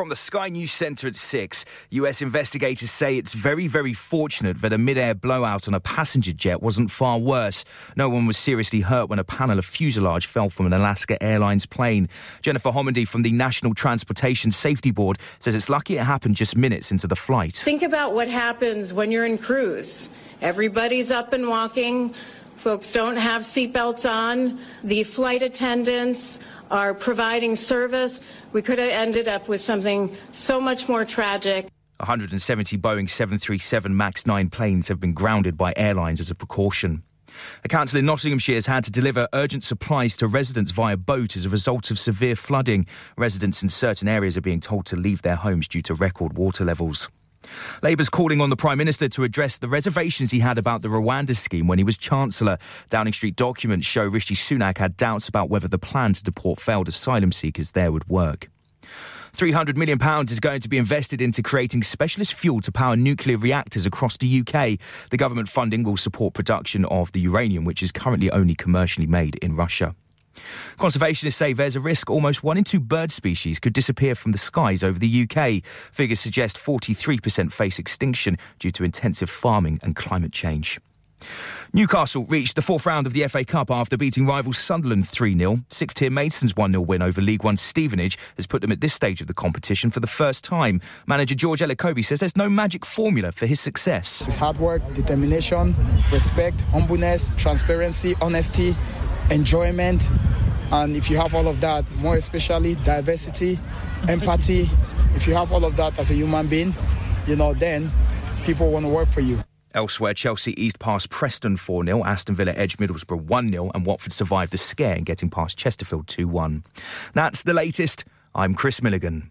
From the Sky News Centre at 6, US investigators say it's very, very fortunate that a mid air blowout on a passenger jet wasn't far worse. No one was seriously hurt when a panel of fuselage fell from an Alaska Airlines plane. Jennifer Homendy from the National Transportation Safety Board says it's lucky it happened just minutes into the flight. Think about what happens when you're in cruise. Everybody's up and walking. Folks don't have seatbelts on. The flight attendants are providing service. We could have ended up with something so much more tragic. 170 Boeing 737 MAX 9 planes have been grounded by airlines as a precaution. A council in Nottinghamshire has had to deliver urgent supplies to residents via boat as a result of severe flooding. Residents in certain areas are being told to leave their homes due to record water levels. Labour's calling on the Prime Minister to address the reservations he had about the Rwanda scheme when he was Chancellor. Downing Street documents show Rishi Sunak had doubts about whether the plan to deport failed asylum seekers there would work. £300 million is going to be invested into creating specialist fuel to power nuclear reactors across the UK. The government funding will support production of the uranium, which is currently only commercially made in Russia. Conservationists say there's a risk almost one in two bird species could disappear from the skies over the UK. Figures suggest 43% face extinction due to intensive farming and climate change. Newcastle reached the fourth round of the FA Cup after beating rivals Sunderland 3 0. Sixth tier Maidstons 1 0 win over League One Stevenage has put them at this stage of the competition for the first time. Manager George Elokobi says there's no magic formula for his success. It's hard work, determination, respect, humbleness, transparency, honesty, enjoyment. And if you have all of that, more especially diversity, empathy, if you have all of that as a human being, you know, then people want to work for you. Elsewhere, Chelsea eased past Preston 4 0, Aston Villa edged Middlesbrough 1 0, and Watford survived the scare in getting past Chesterfield 2 1. That's the latest. I'm Chris Milligan.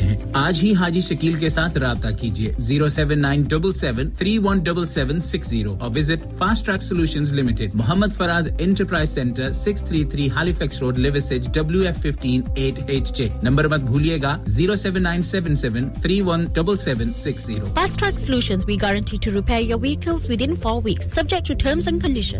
ہیں۔ سکتے ہیں۔ آج ہی حاجی شکیل کے ساتھ رابطہ کیجیے۔ Zero seven nine double seven three one double seven six zero اور visit fast track solution limited. Muhammad Faraz enterprise centre six three three Halifax road لیویسج W F fifteen eight H J. Number مت بھولیے گا۔ Zero seven nine seven seven three one double seven six zero. Fast track solution we guarantee to repair your vehicles within four weeks subject to terms and condition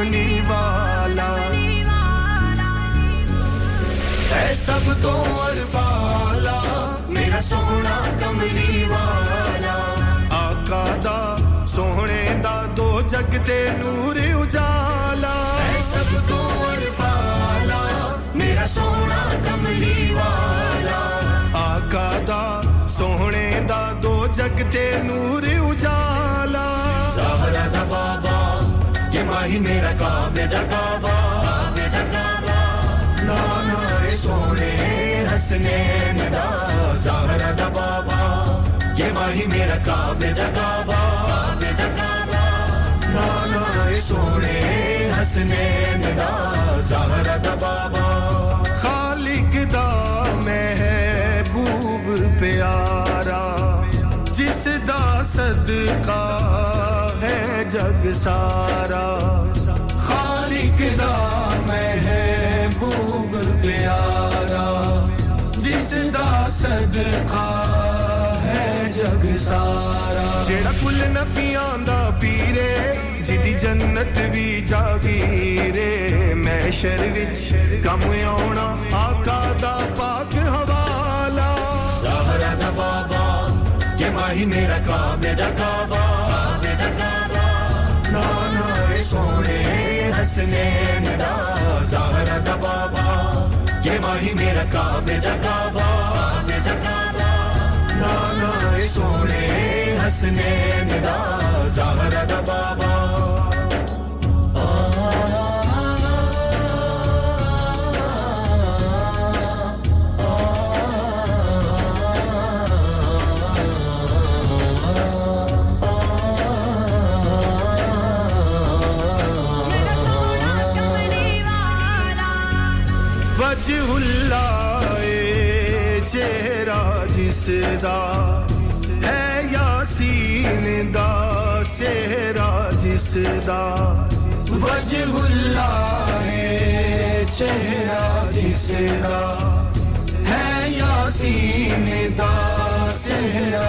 امنی والا۔ اے سب تو والا میرا سونا کملی والا۔ آقا دا سونے دا دو جگ تے نور اجالا۔ اے سب تو والا میرا سونا کملی والا۔ آقا دا سونے دا دو جگ تے نور اجالا۔ سہرا دا بابا ہی میرا کام ڈکابا نانا سونے ہنسنے ندا زہرا دبابا یہ ماہی میرا کام ڈکابا نانا سونے ہنسنے ندا زہرا دبابا خالق دا محبوب پیارا جس دا صدقہ جگ سارا، خالق دا محبوب پیارا، جس دا صدقہ ہے جگ سارا۔ جیڑا کل نبیاں دا پیرے، جدی جنت بھی جاگیرے، محشر وچ کم یونا، آقا دا پاک حوالا زہرہ دا بابا کہ ماہی میرا کام میرا کعبہ حسنین دا زہرہ دا بابا، یہ ماہی میرا کعبے دا کعبہ نانا سونے حسنین دا زہرہ دا بابا۔ وجہ اللہ چہرہ جس دا ہے یاسین دا سہرا جس دا وجہ اللہ چہرہ جس دا ہے یاسین دا سہرا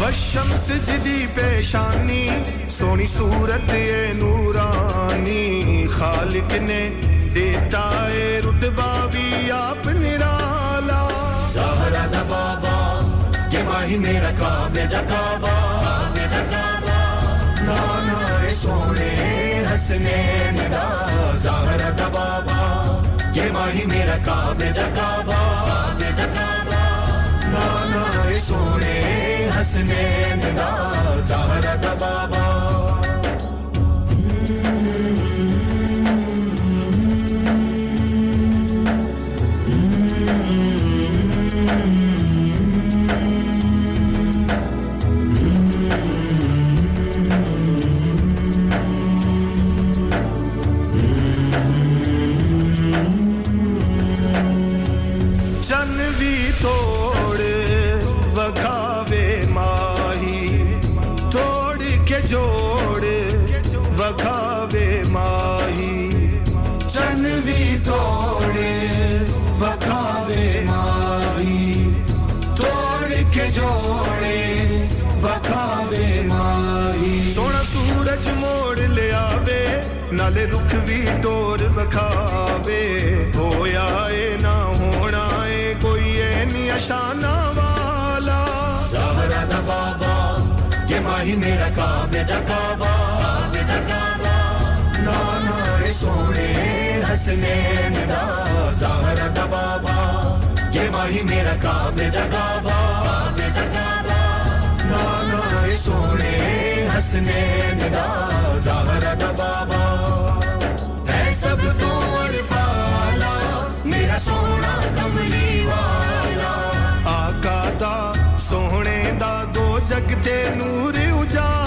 بشمس جدی پیشانی سونی صورت نورانی خالق نے دیتا بابا یہ ماہی میرا کام دا کعبہ نانا سونے حسنین دا زہرا بابا یہ ماہی میرا کام دا ڈکابا ڈکابا نانا سونے حسنین دا زہر دبابا یہ میرا کعب ڈکابا ڈکابا نانا سونے حسنین دا زہر دبابا ہے سب تو میرا سونا کملی والا آقا دا سونے دا دو نور اجالا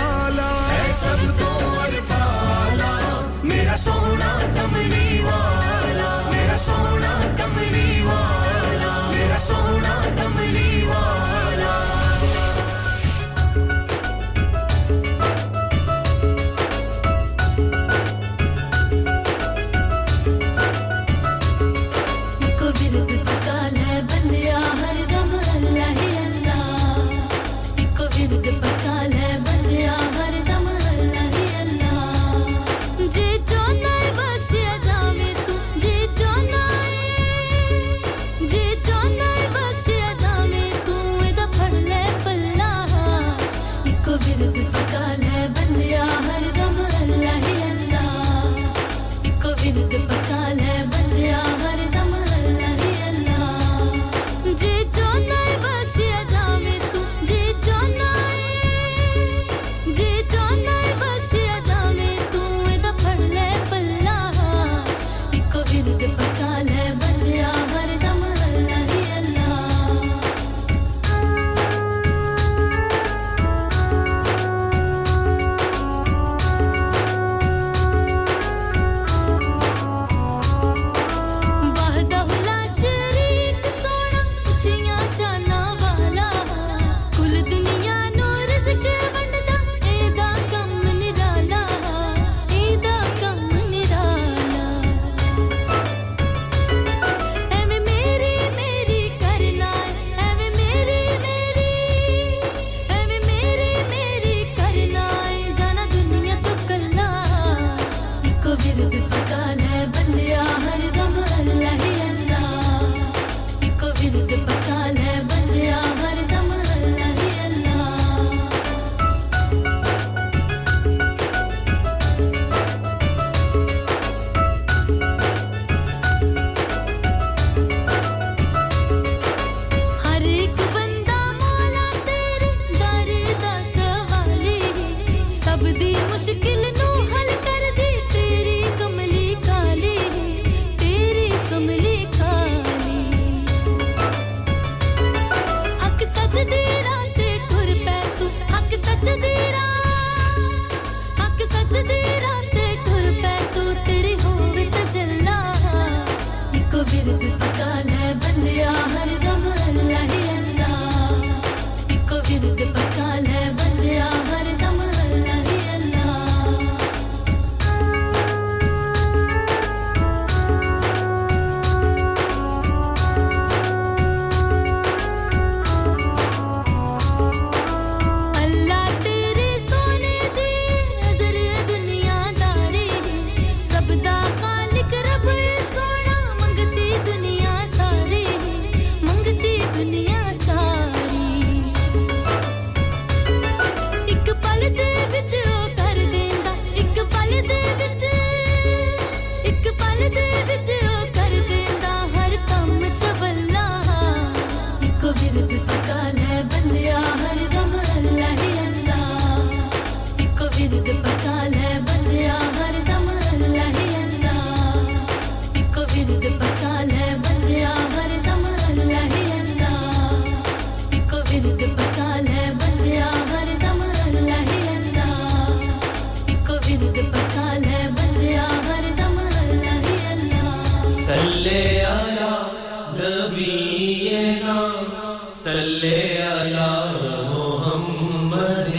صلی اللہ محمد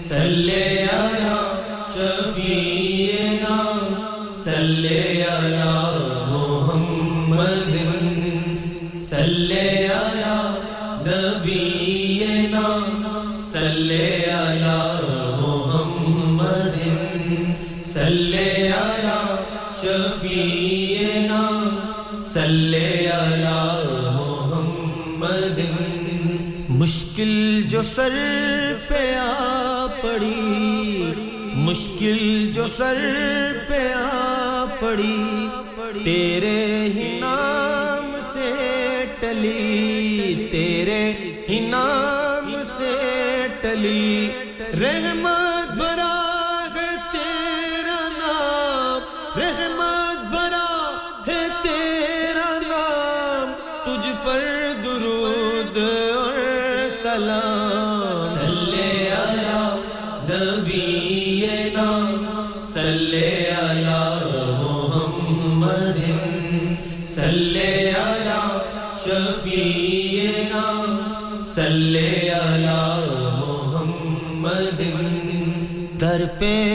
صلی سر پہ آ پڑی مشکل جو سر پہ آ پڑی تیرے been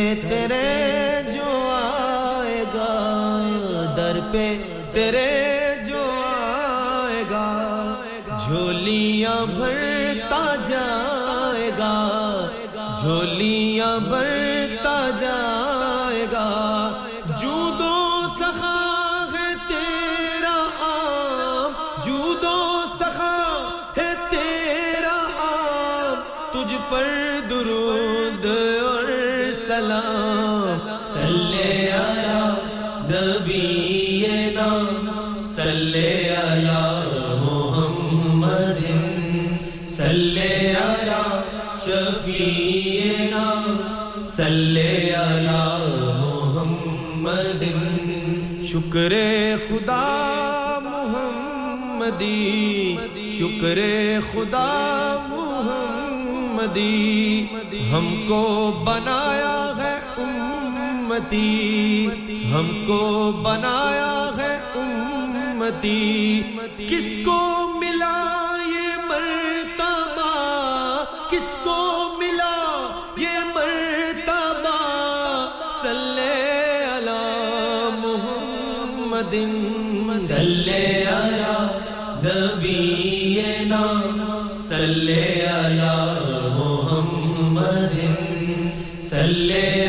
سلام، صلی علی نبینا، صلی علی محمد، صلی علی شفیعنا، صلی علی محمد۔ شکر خدا محمدی، شکر خدا محمدی۔ ہم کو بنایا امتی، ہم کو بنایا ہے امتی۔ کس کو ملا یہ مرتبہ؟ کس کو ملا یہ مرتبہ؟ صلی علی محمد۔ صلی علی نبینا۔ صلی علی محمد۔ صلی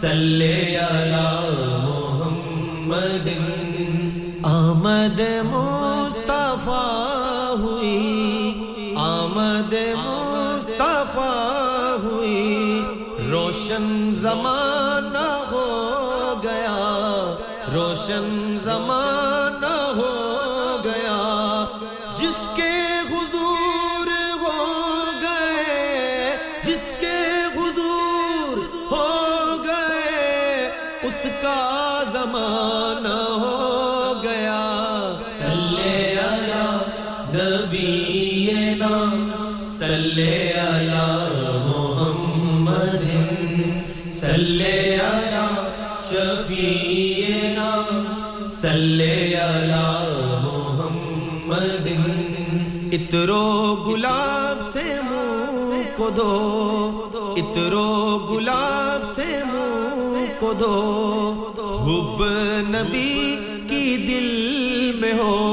صلی علی محمد. آمد مصطفیٰ ہوئی. آمد مصطفیٰ ہوئی. روشن زمانہ ہو گیا. روشن شفیعنا صلی علی محمد، اترو گلاب سے منہ کو دو اترو گلاب سے منہ کو دو حب نبی کی دل میں ہو۔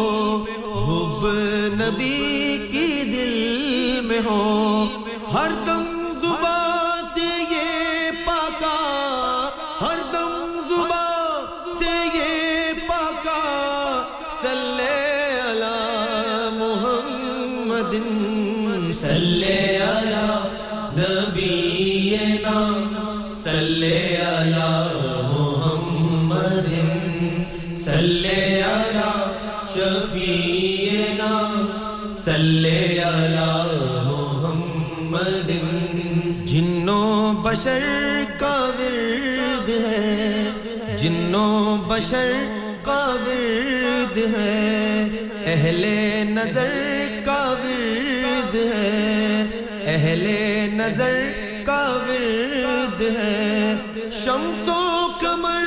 بشر کا ورد ہے، جنوں بشر کا ورد ہے، اہل نظر کا ورد ہے، اہل نظر کا ورد ہے۔ شمس و کمر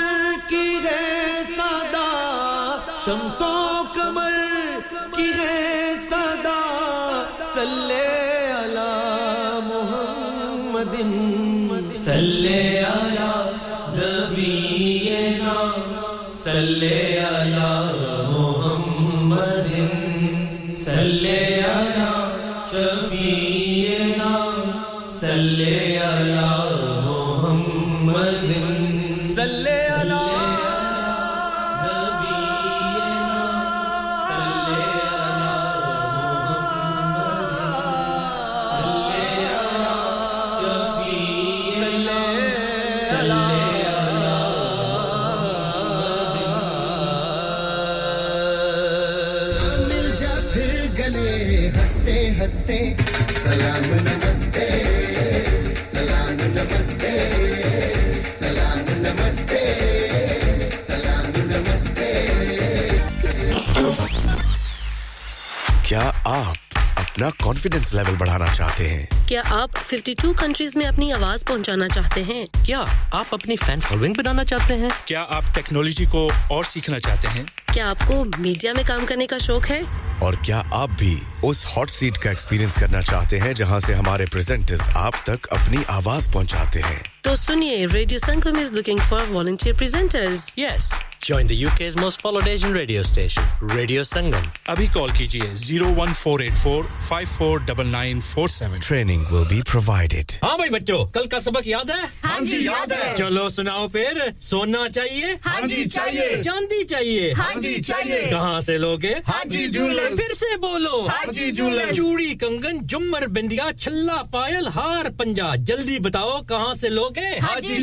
کی ہے سادہ، شمس و کمر کی ہے سادہ، صلی اللہ محمد صلی علی نبینا صلی علی ہنستے سلام نمستے سلام نمستے سلام نمستے سلام نمستے۔ کیا آپ اپنا کانفیڈنس لیول بڑھانا چاہتے ہیں؟ کیا آپ 52 کنٹریز میں اپنی آواز پہنچانا چاہتے ہیں؟ کیا آپ اپنی فین فالوئنگ بنانا چاہتے ہیں؟ کیا آپ ٹیکنالوجی کو اور سیکھنا چاہتے ہیں؟ کیا آپ کو میڈیا میں کام کرنے کا شوق ہے؟ اور کیا آپ بھی اس ہاٹ سیٹ کا ایکسپیرینس کرنا چاہتے ہیں جہاں سے ہمارے پریزنٹرز آپ تک اپنی آواز پہنچاتے ہیں؟ تو سنیے radio Sangam is looking for volunteer presenters yes join the U K most followed Asian radio station radio Sangam ابھی کال کیجیے zero one four eight four five four double nine four seven training will be provided ہاں بھائی بچوں کل کا سبق یاد ہے ہاں جی، یاد ہے۔ چلو سناؤ پھر سونا چاہیے ہاں جی، چاہیے۔ چاندی چاہیے ہاں جی، چاہیے۔ کہاں سے لوگے ہاں جی،۔ پھر سے بولو ہاں جی، جولرز۔ چوڑی کنگن جمر بندیا چھلا پائل ہار پنجا جلدی بتاؤ کہاں سے لوگے حاجی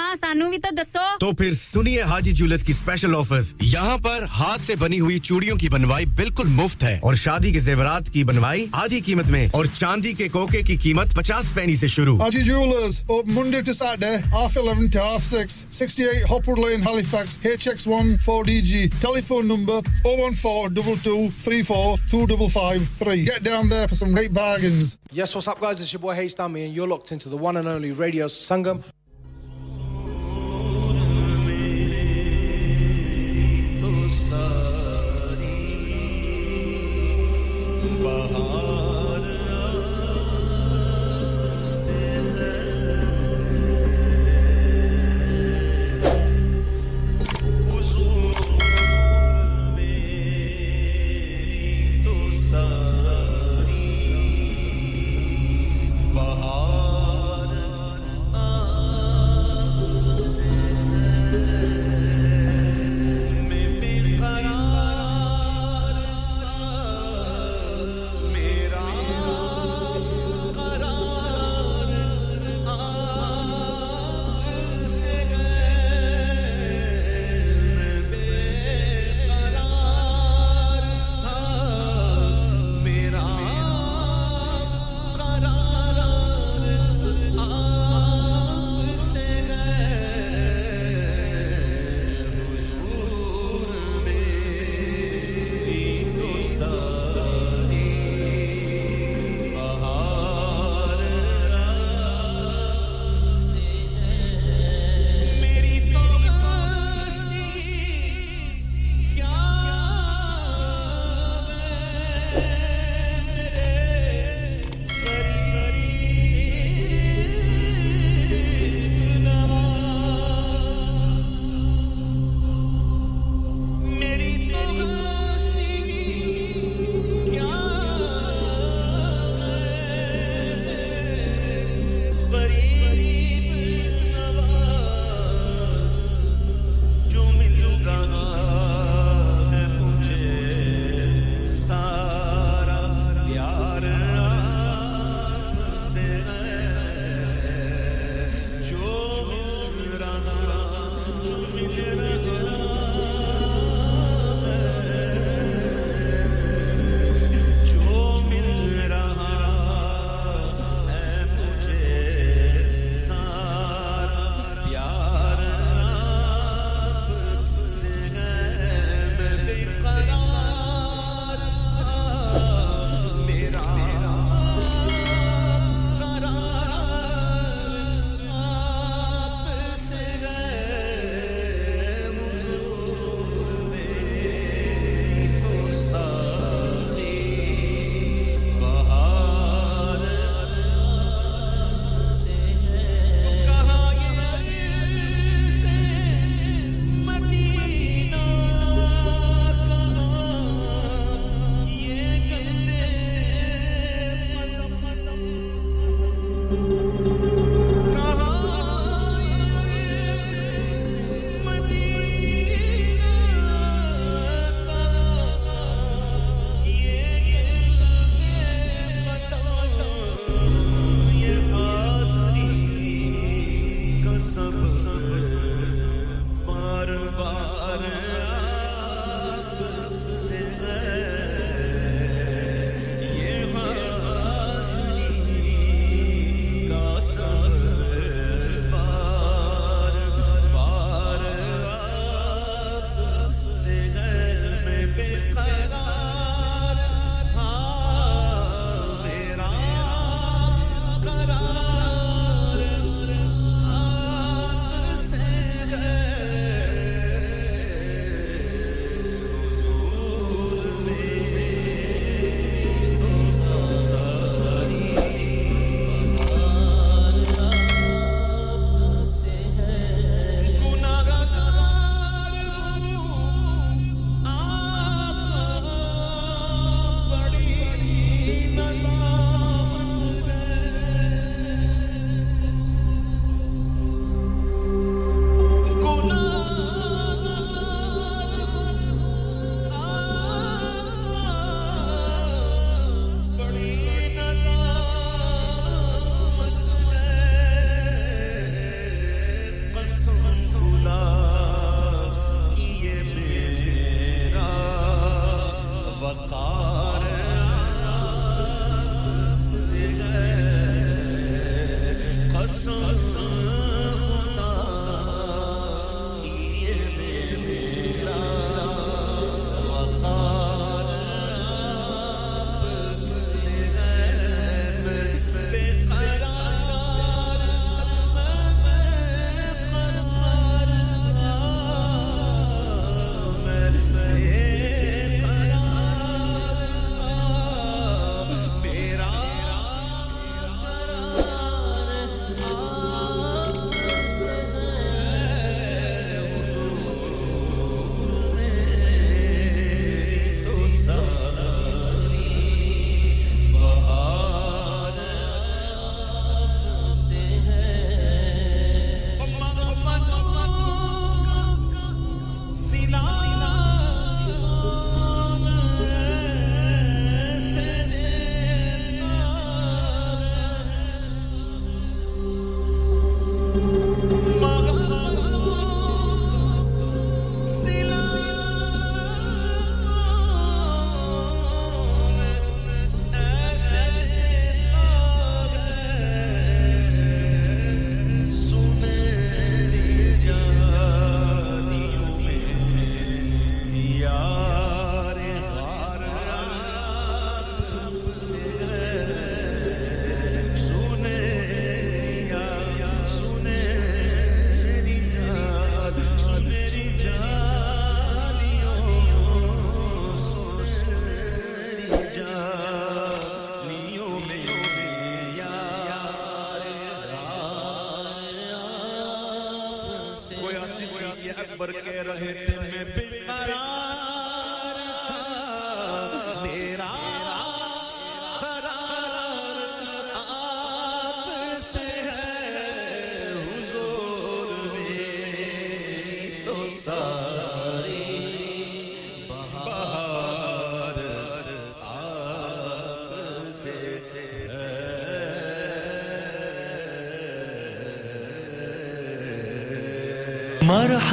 ہاں سانو بھی تو دسو۔ تو پھر سنیے حاجی جولس کی اسپیشل آفرز یہاں پر ہاتھ سے بنی ہوئی چوڑیوں کی بنوائی بالکل مفت ہے۔ اور شادی کے زیورات کی بنوائی آدھی قیمت میں اور چاندی کے کوکے کی قیمت پچاس پینی سے شروع۔ Haji jewellers Monday to Saturday half 11 to half 6 68 Hopwood lane Halifax H X 14DG telephone number 01422342553 get down there for some great bargains Yes, what's up, guys? It's your boy Hayes Dummy, and you're locked into the one and only Radio Sangam.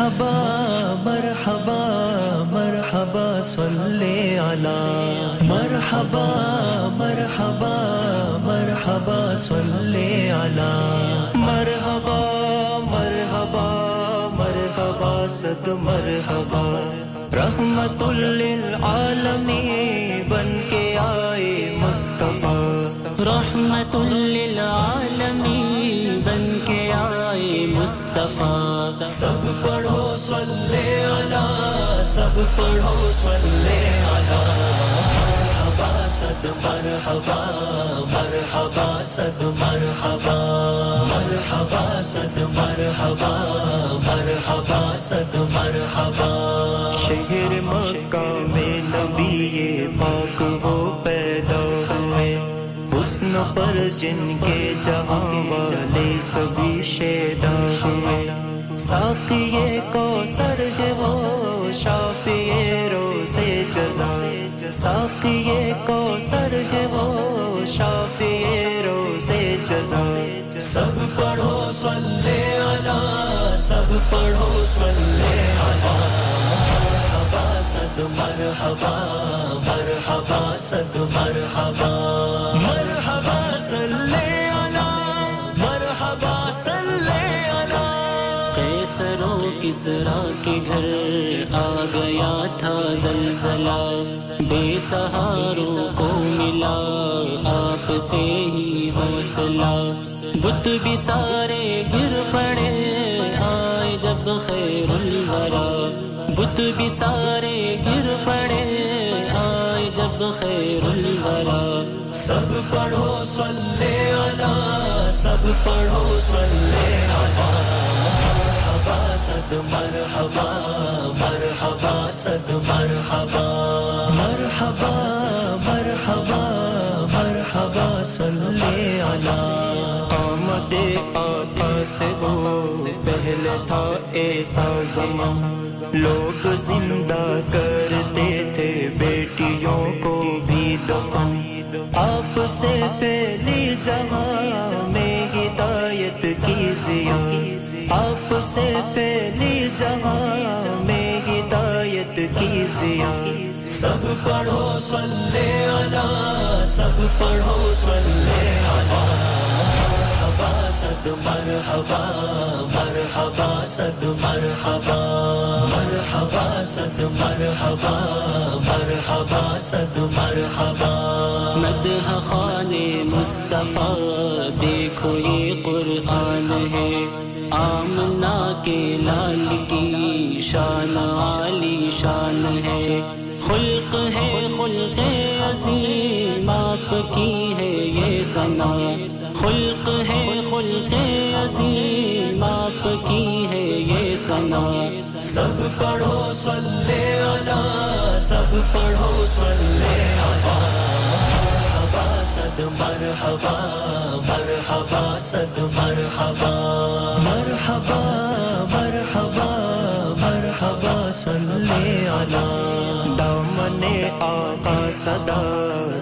مرحبا علی سب پڑھو صلی علی مرحبا صد مرحبا مرحبا صد مرحبا۔ مرحبا صد مرحبا مرحبا صد مرحبا۔ شہر مکہ میں نبی پاک وہ پیدا ہوئے۔ حسن پر جن کے جہاں والے سبھی شیدا ہوئے۔ ساقی کو سر ہے وہ شافی روزے جزا۔ ساقی کو سر ہے وہ شافی روزے جزا۔ سب پڑھو، صلی علی سب پڑھو، صلی علی مرحبا صد مرحبا مرحبا، صد مرحبا۔ مرحبا، صلی کسرا کے گھر آ گیا تھا زلزلہ؟ بے سہاروں کو ملا آپ سے ہی حوصلہ۔ بت بھی سارے گر پڑے آئے جب خیر الورا۔ بت بھی سارے گر پڑے آئے جب خیر الورا۔ سب پڑھو صلی علی سب پڑھو صلی علی صد مرحبا مرحبا، صد مرحبا مرحبا مرحبا مرحبا، صلی علی۔ آمد آقا سے وہ پہلے تھا ایسا زمان۔ لوگ زندہ کرتے تھے، بیٹیوں کو بھی دفن۔ آپ سے پہلی جہاں میں ہدایت کی زیا آپ سے پہلی سب پڑھو، صلی علی، سب پڑھو، صلی مرحبا، صد مرحبا مرحبا، صد مرحبا۔ مرحبا، صد مرحبا مرحبا، صد مرحبا۔ مدح خان مصطفیٰ، دیکھو یہ قرآن ہے۔ آمنا کے لال کی شان، عالی شان ہے۔ خلق ہے، خلق عظیم، آپ کی ہے یہ سنا خلق ہے، خلق عظیم، آپ کی ہے یہ سنا سب پڑھو، صلی علی سب پڑھو، صلی علی مرحبا مرحبا، صد مرحبا۔ مرحبا صدا،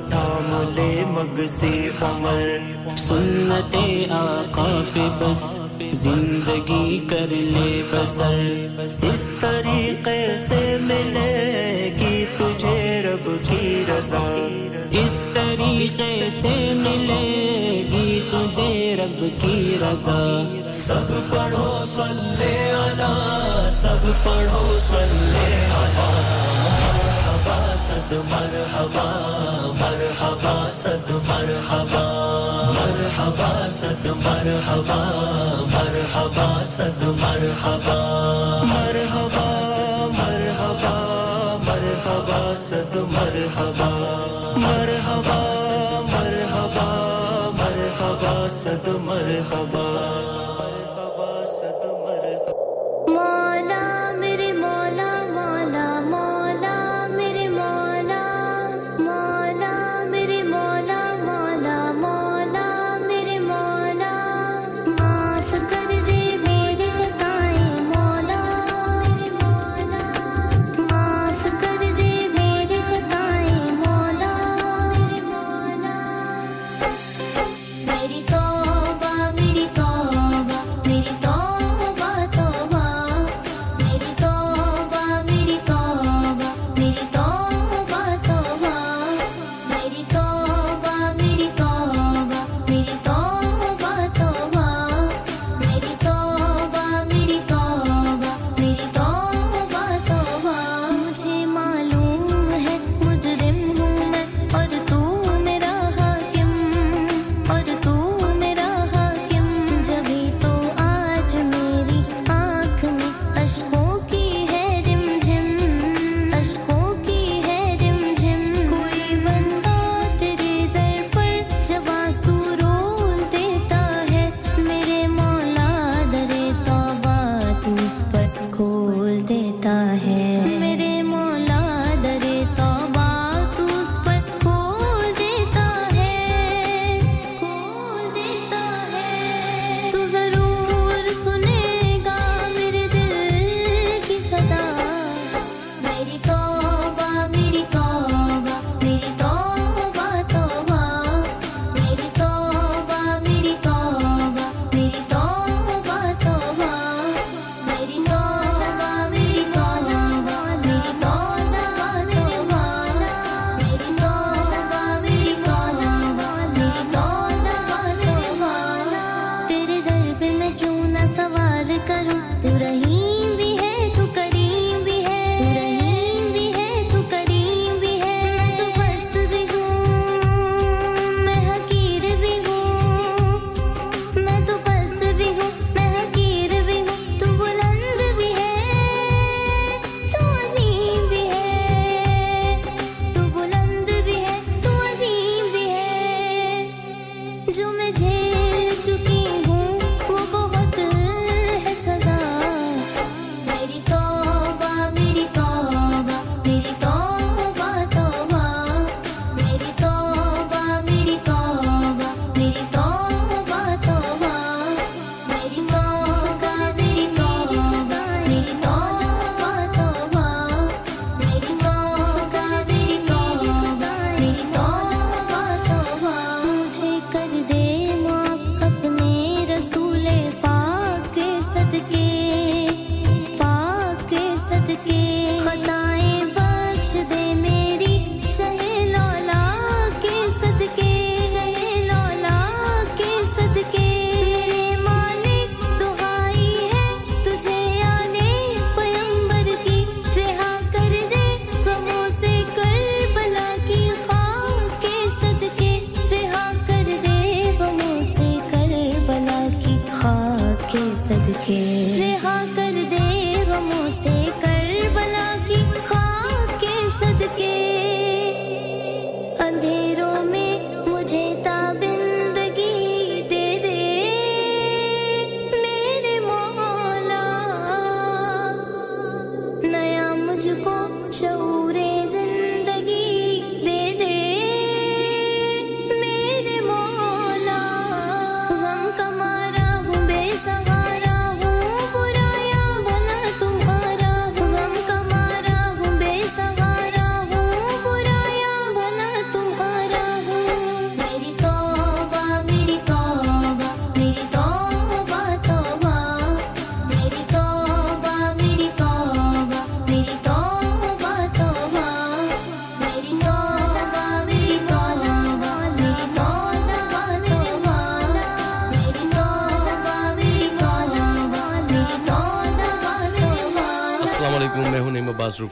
تھام لے مگ سے عمر۔ سنت آقا پہ بس، زندگی کر لے بسر۔ اس طریقے سے ملے گی تجھے رب کی رضا۔ اس طریقے سے ملے گی تجھے رب کی رضا۔ سب پڑھو سلے علی سب پڑھو سلے علی صد مرحبا مرحبا صد مرحبا مرحبا صد مرحبا مرحبا صد مرحبا مرحبا مرحبا مرحبا صد مرحبا مرحبا مرحبا مرحبا صد مرحبا.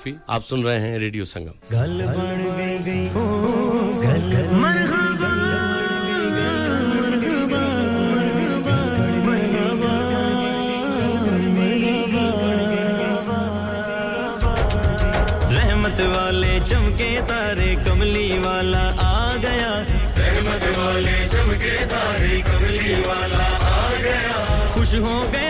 صوفی آپ سن رہے ہیں ریڈیو سنگم۔ رحمت والے چمکے تارے کملی والا آ گیا۔ رحمت والے چمکے تارے کملی والا آ گیا۔ خوش ہو گئے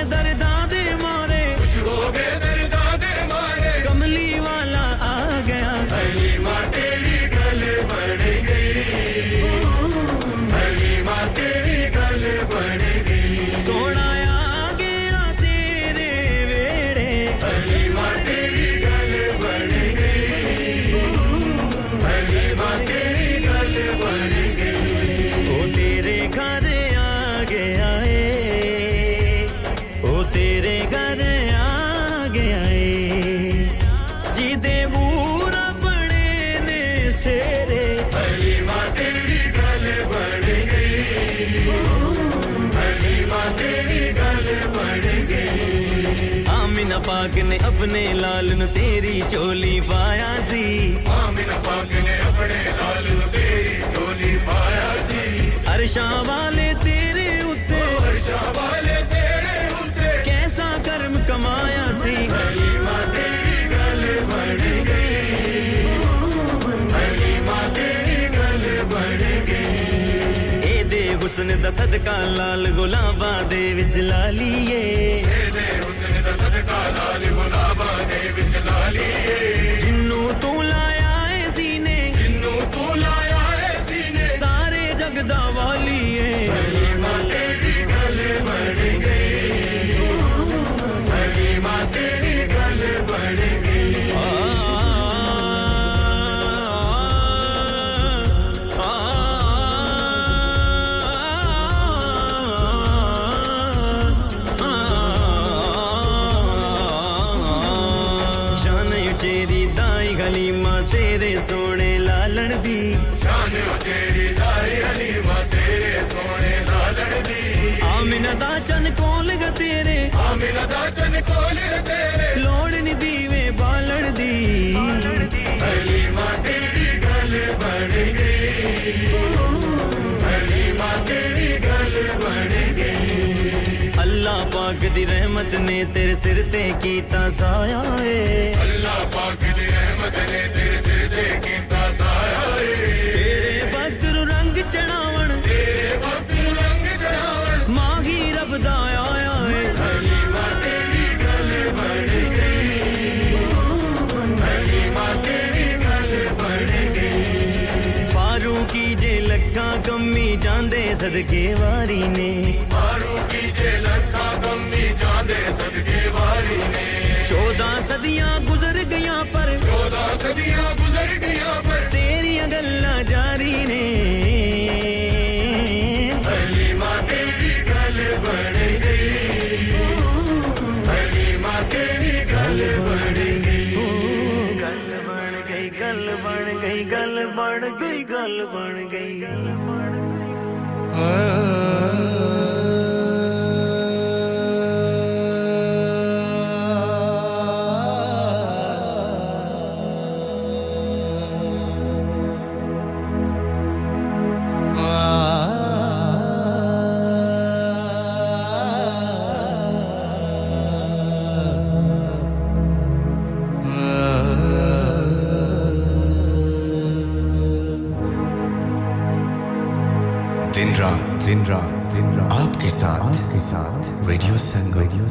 آمنہ پاک نے اپنے لال نو سیری چولی پایا سی۔ آمنہ پاک نے اپنے لال نو سیری چولی پایا سی عرشاں والے تیرے اتے عرشاں والے تیرے اتے کیسا کرم کمایا سی۔ حلیمہ تیری گل بڑھ گئی حلیمہ تیری گل بڑھ گئی حسن دا صدقہ لال گلاباں دے وچ لالیے صدقہ لال مزابان وچ ظالیے لایا اے سینے جنوں تو لایا اے سینے سارے جگ دا اللہ پاک کی رحمت نے تیرے سر سے کیتا سایا صدقے واری نے سارو کی جے لکھا کمی جاندے صدقے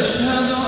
أشهد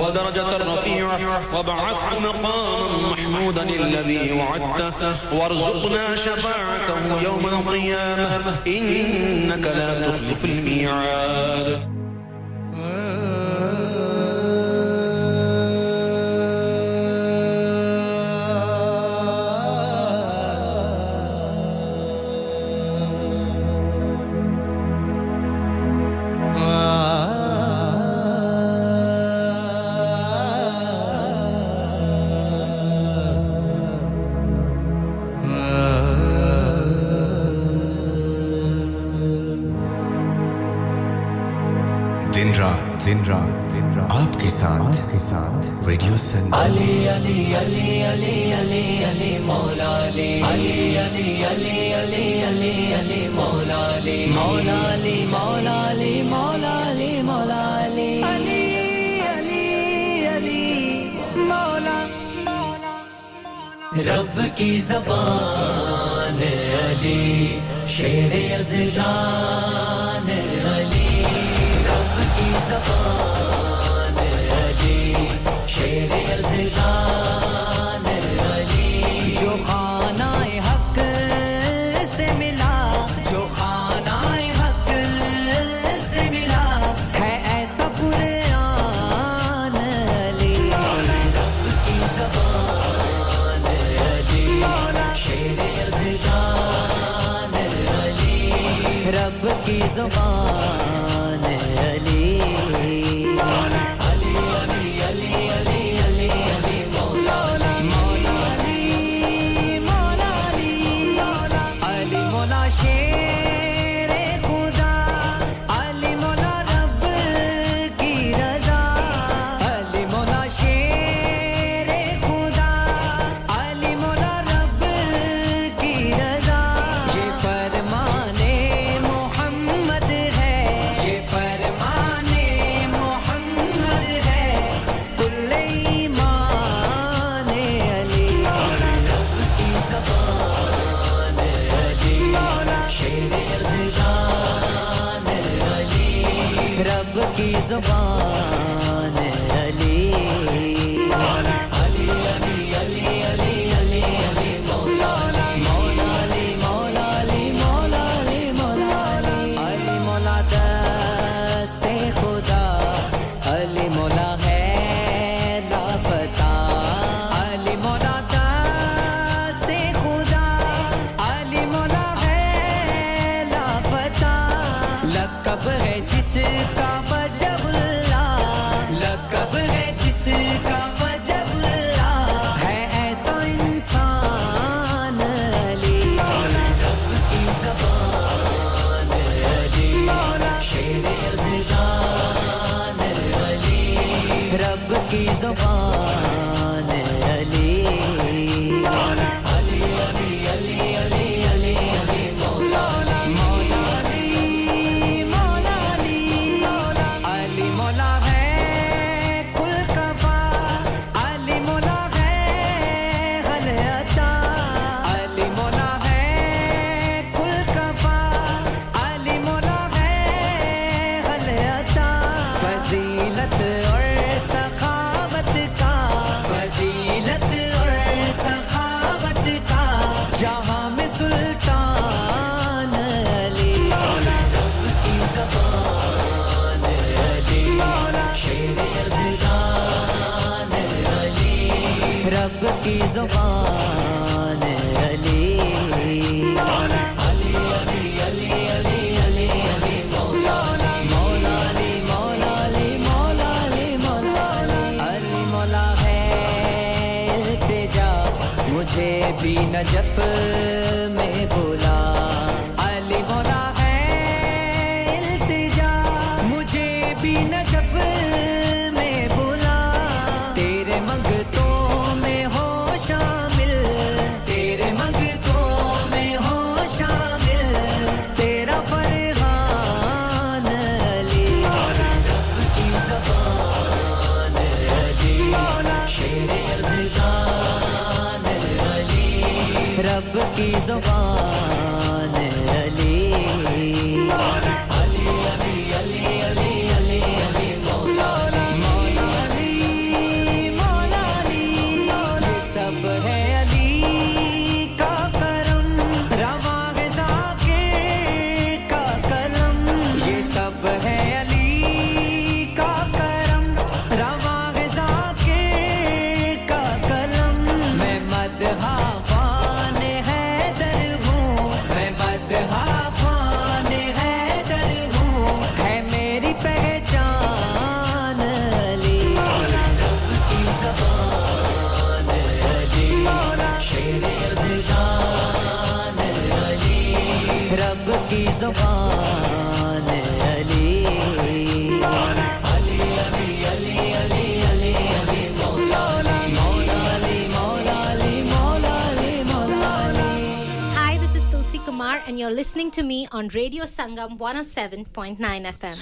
ودرجة رفيعة وابعثه مقاما محمودا الذي وعدته وارزقنا شفاعته يوم القيامة. إنك لا تخلف الميعاد. مولا علی مولا علی مولا علی مولا علی علی. علی علی مولا مولا. رب کی زبان علی، شیر یزدان علی. رب کی زبان علی، شیر یزدان reservoir. کی زبان listening to me on Radio Sangam 107.9 FM.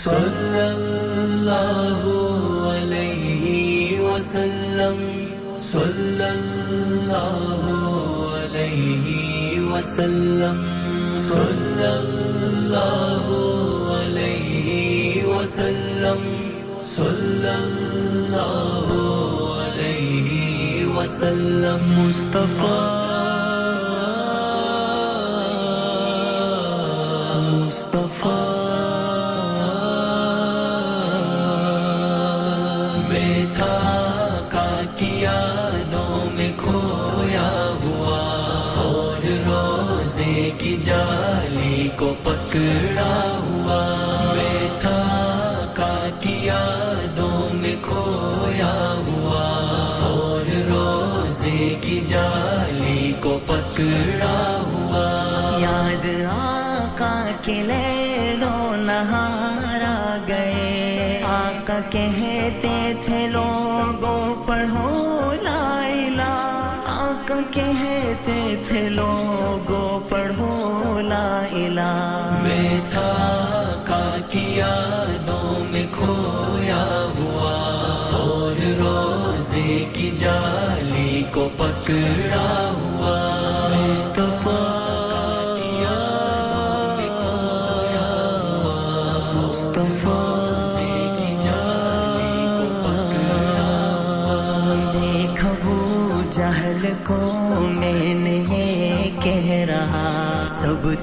مصطفیٰ۔ میں تھا کا کیا دو میں کھویا ہوا۔ اور روزے کی جالی کو پکڑا ہوا۔ میں تھا کا کیا دو میں کھویا ہوا۔ اور روزے کی جالی کو پکڑا ہوا کی لو نہارا گئے۔ آقا کہتے تھے لوگوں پڑھو لا الہ۔ آقا کہتے تھے لوگوں پڑھو لا الہ۔ میں تھا کا کیا دو میں کھویا ہوا۔ اور روزے کی جالی کو پکڑا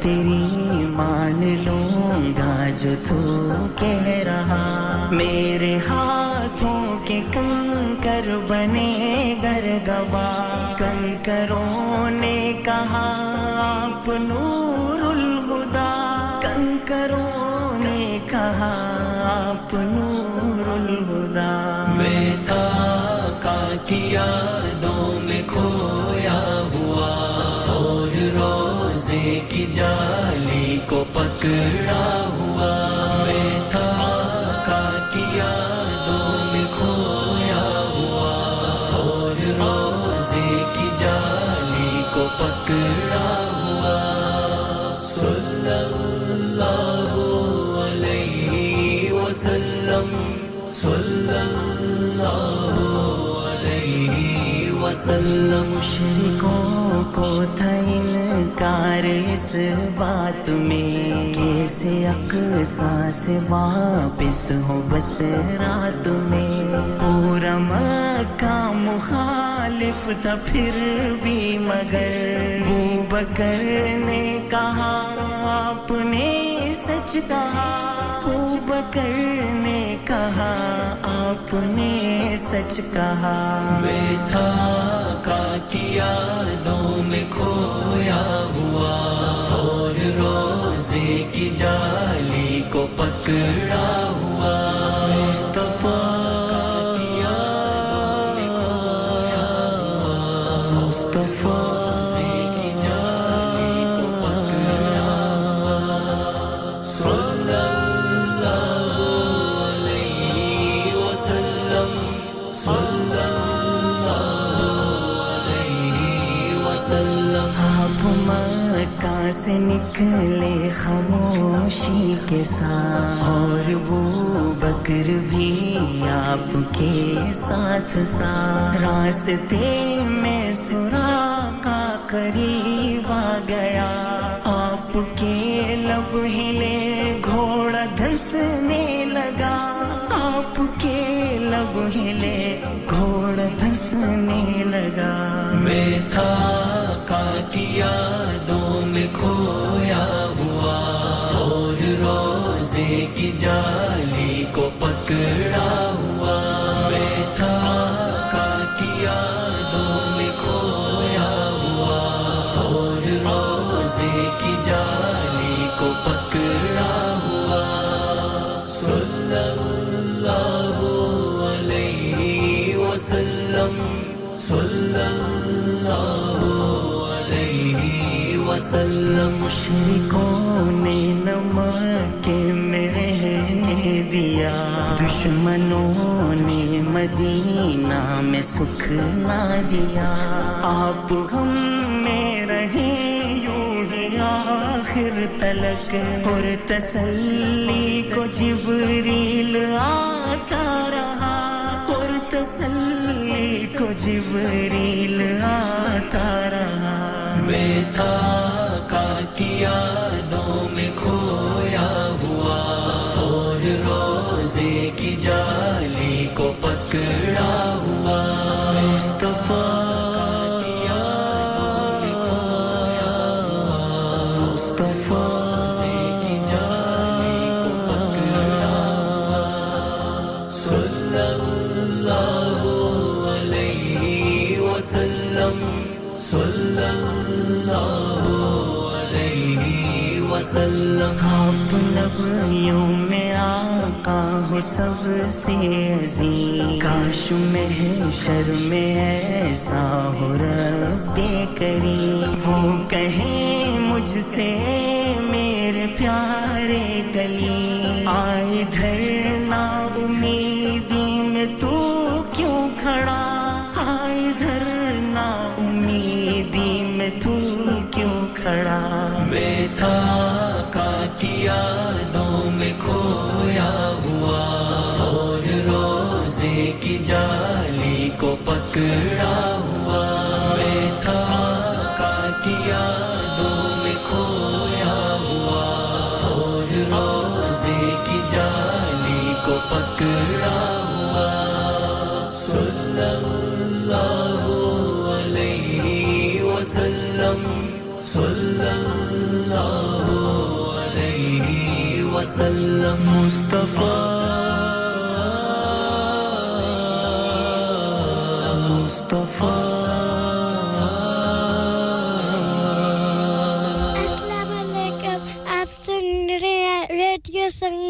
تیری مان لوں گا جو تو کہہ رہا۔ میرے ہاتھوں کے کم کر بنے جالی کو پکڑا ہوا میں تھا کا کیا میں کھویا ہوا اور روزے کی جالی کو پکڑا ہوا سلم اللہ علیہ وسلم صلی اللہ علیہ وسلم مشرکوں کو تھا انکار اس بات میں کیسے اکسا سے واپس ہو بس رات میں؟ پورا مکہ مخالف تھا پھر بھی مگر بو بکر نے کہا، آپ نے سچ کہا۔ سچ بکر نے کہا، آپ نے سچ کہا۔ میں تھا کا کیا دو میں کھویا ہوا اور روزے کی جالی کو پکڑا ہوا۔ مصطفیٰ مصطفیٰ سے نکلے خاموشی کے ساتھ۔ اور وہ بکر بھی آپ کے ساتھ ساتھ۔ راستے میں سورا کا قریب آ گیا۔ آپ کے لب ہلے گھوڑا دھسنے لگا۔ آپ کے لب ہلے گھوڑا دھسنے لگا۔ میں تھا جالی کو پکڑا ہوا میں تھا، کا کی یادوں میں کھویا ہوا اور روزے کی جالی کو پکڑا ہوا۔ صلی اللہ علیہ وسلم، صلی اللہ علیہ وسلم۔ مشرکوں نے نمک میں دیا دشمنوں نے مدینہ میں سکھ نہ دیا آپ ہم میں رہے یوں ہی آخر تلک اور تسلی کو جبریل آتا رہا اور تسلی کو جبریل آتا رہا میں تھا کا کی یادوں میں کھویا روزے کی جالی کو پکڑا ہوا مصطفیٰ آپ نبیوں میں آقا ہو سب سے عظیم۔ کاش محشر میں ایسا ہو رب کریم۔ وہ کہیں مجھ سے میرے پیارے گلی آئے دھر نا امیدی میں تو کیوں کھڑا؟ آئے دھر نا امیدی میں تو کیوں کھڑا؟ میں تھا روزے کی جالی کو پکڑا ہوا میں تھا کا کی یادوں میں کھویا ہوا اور روزے کی جالی کو پکڑا ہوا۔ صلی اللہ علیہ وسلم، صلی اللہ علیہ وسلم، مصطفیٰ۔ السلام علیکم آپ سن